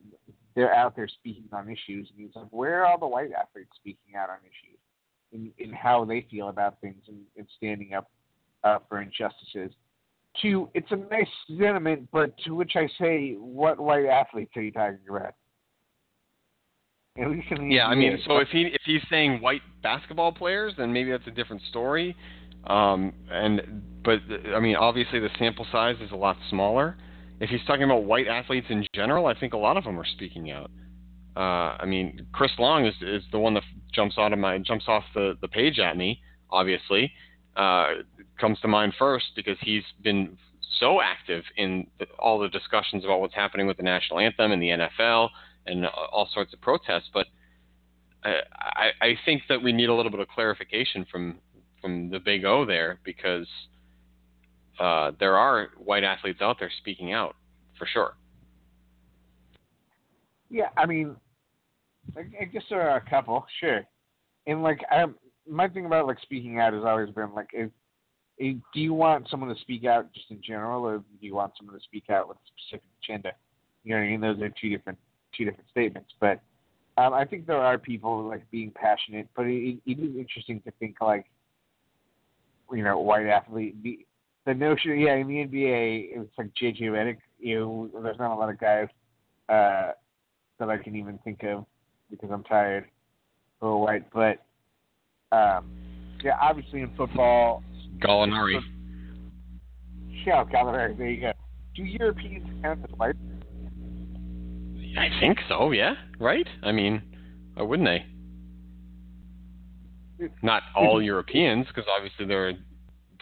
they're out there speaking on issues. And he's like, where are all the white athletes speaking out on issues? in, in how they feel about things and, and standing up uh, for injustices. To it's a nice sentiment, but to which I say, what white athletes are you talking about? At least in the yeah, NBA, I mean, so if he if he's saying white basketball players, then maybe that's a different story. Um, and but I mean, obviously the sample size is a lot smaller. If he's talking about white athletes in general, I think a lot of them are speaking out. Uh, I mean, Chris Long is is the one that jumps out of my jumps off the the page at me. Obviously, uh, comes to mind first because he's been so active in the, all the discussions about what's happening with the national anthem and the NFL and all sorts of protests. But I, I think that we need a little bit of clarification from from the Big O there because uh, there are white athletes out there speaking out for sure. Yeah, I mean, I, guess there are a couple, sure. And like, I, my thing about like speaking out has always been like, if, if, do you want someone to speak out just in general, or do you want someone to speak out with a specific agenda? You know what I mean? Those are two different two different statements. But um, I think there are people like being passionate, but it, it is interesting to think like, you know, white athlete. The, the notion, yeah, in the NBA, it's like JJ Redick. You know, there's not a lot of guys uh, that I can even think of because I'm tired are white. But um, yeah, obviously in football, Gallinari. Yeah, Gallinari. There you go. Do Europeans count as white? I think so. Yeah. Right. I mean, why wouldn't they? Not all Europeans, because obviously there are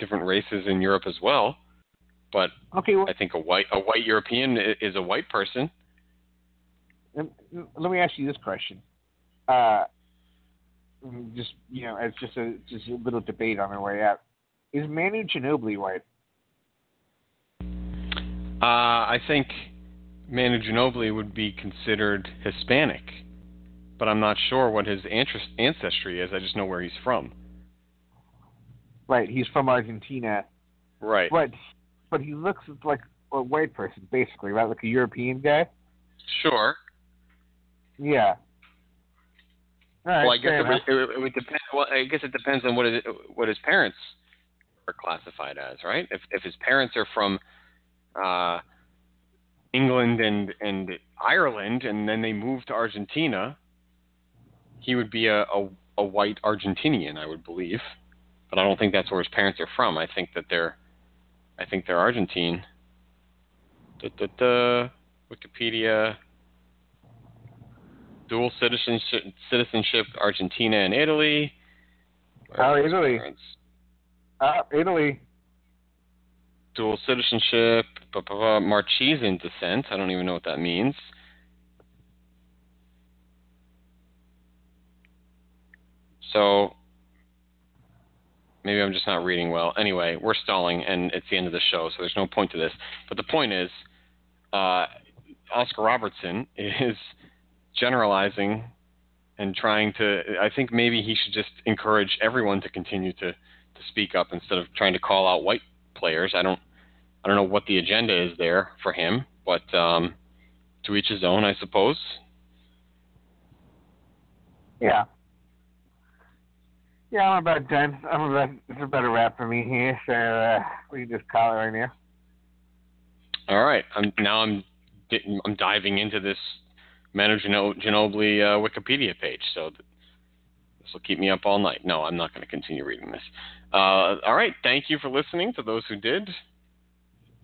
different races in Europe as well. But okay, well, I think a white a white European is a white person. Let me ask you this question. Uh, just you know, as just a just a little debate on our way out. Is Manu Ginobili white? Uh, I think Manu Ginobili would be considered Hispanic, but I'm not sure what his ancestry is. I just know where he's from. Right, he's from Argentina. Right. But but he looks like a white person, basically, right? Like a European guy. Sure. Yeah. Right, well, I guess it would, it, it would, depend. Well, I guess it depends on what his, what his parents are classified as, right? If if his parents are from uh, England and and Ireland, and then they moved to Argentina, he would be a, a, a white Argentinian, I would believe. But I don't think that's where his parents are from. I think that they're, I think they're Argentine. Da, da, da. Wikipedia. Dual citizenship, citizenship, Argentina and Italy. Oh, Italy. Parents? Uh, Italy. Dual citizenship, blah, blah, blah, Marchigian descent. I don't even know what that means. So maybe I'm just not reading well. Anyway, we're stalling, and it's the end of the show, so there's no point to this. But the point is, uh, Oscar Robertson is generalizing and trying to. I think maybe he should just encourage everyone to continue to to speak up instead of trying to call out white players. I don't. I don't know what the agenda is there for him, but um, to each his own, I suppose. Yeah. Yeah, I'm about done. I'm about. It's about a wrap for me here, so uh, we can just call it right now. All right. I'm now. I'm. I'm diving into this Manu Ginobili uh, Wikipedia page, so this will keep me up all night. No, I'm not going to continue reading this. Uh, all right. Thank you for listening to those who did.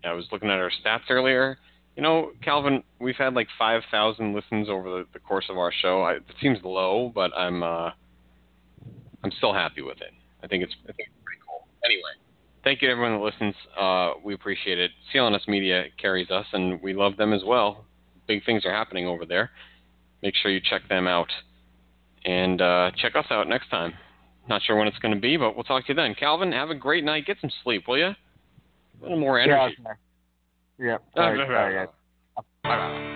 I was looking at our stats earlier. You know, Calvin, we've had like 5,000 listens over the, the course of our show. I, it seems low, but I'm. Uh, I'm still happy with it. I think it's I think it's pretty cool. Anyway, thank you to everyone that listens. Uh, we appreciate it. CLNS Media carries us, and we love them as well. Big things are happening over there. Make sure you check them out, and uh, check us out next time. Not sure when it's going to be, but we'll talk to you then. Calvin, have a great night. Get some sleep, will you? A little more energy. Yeah. yeah. Sorry, sorry, guys. Bye.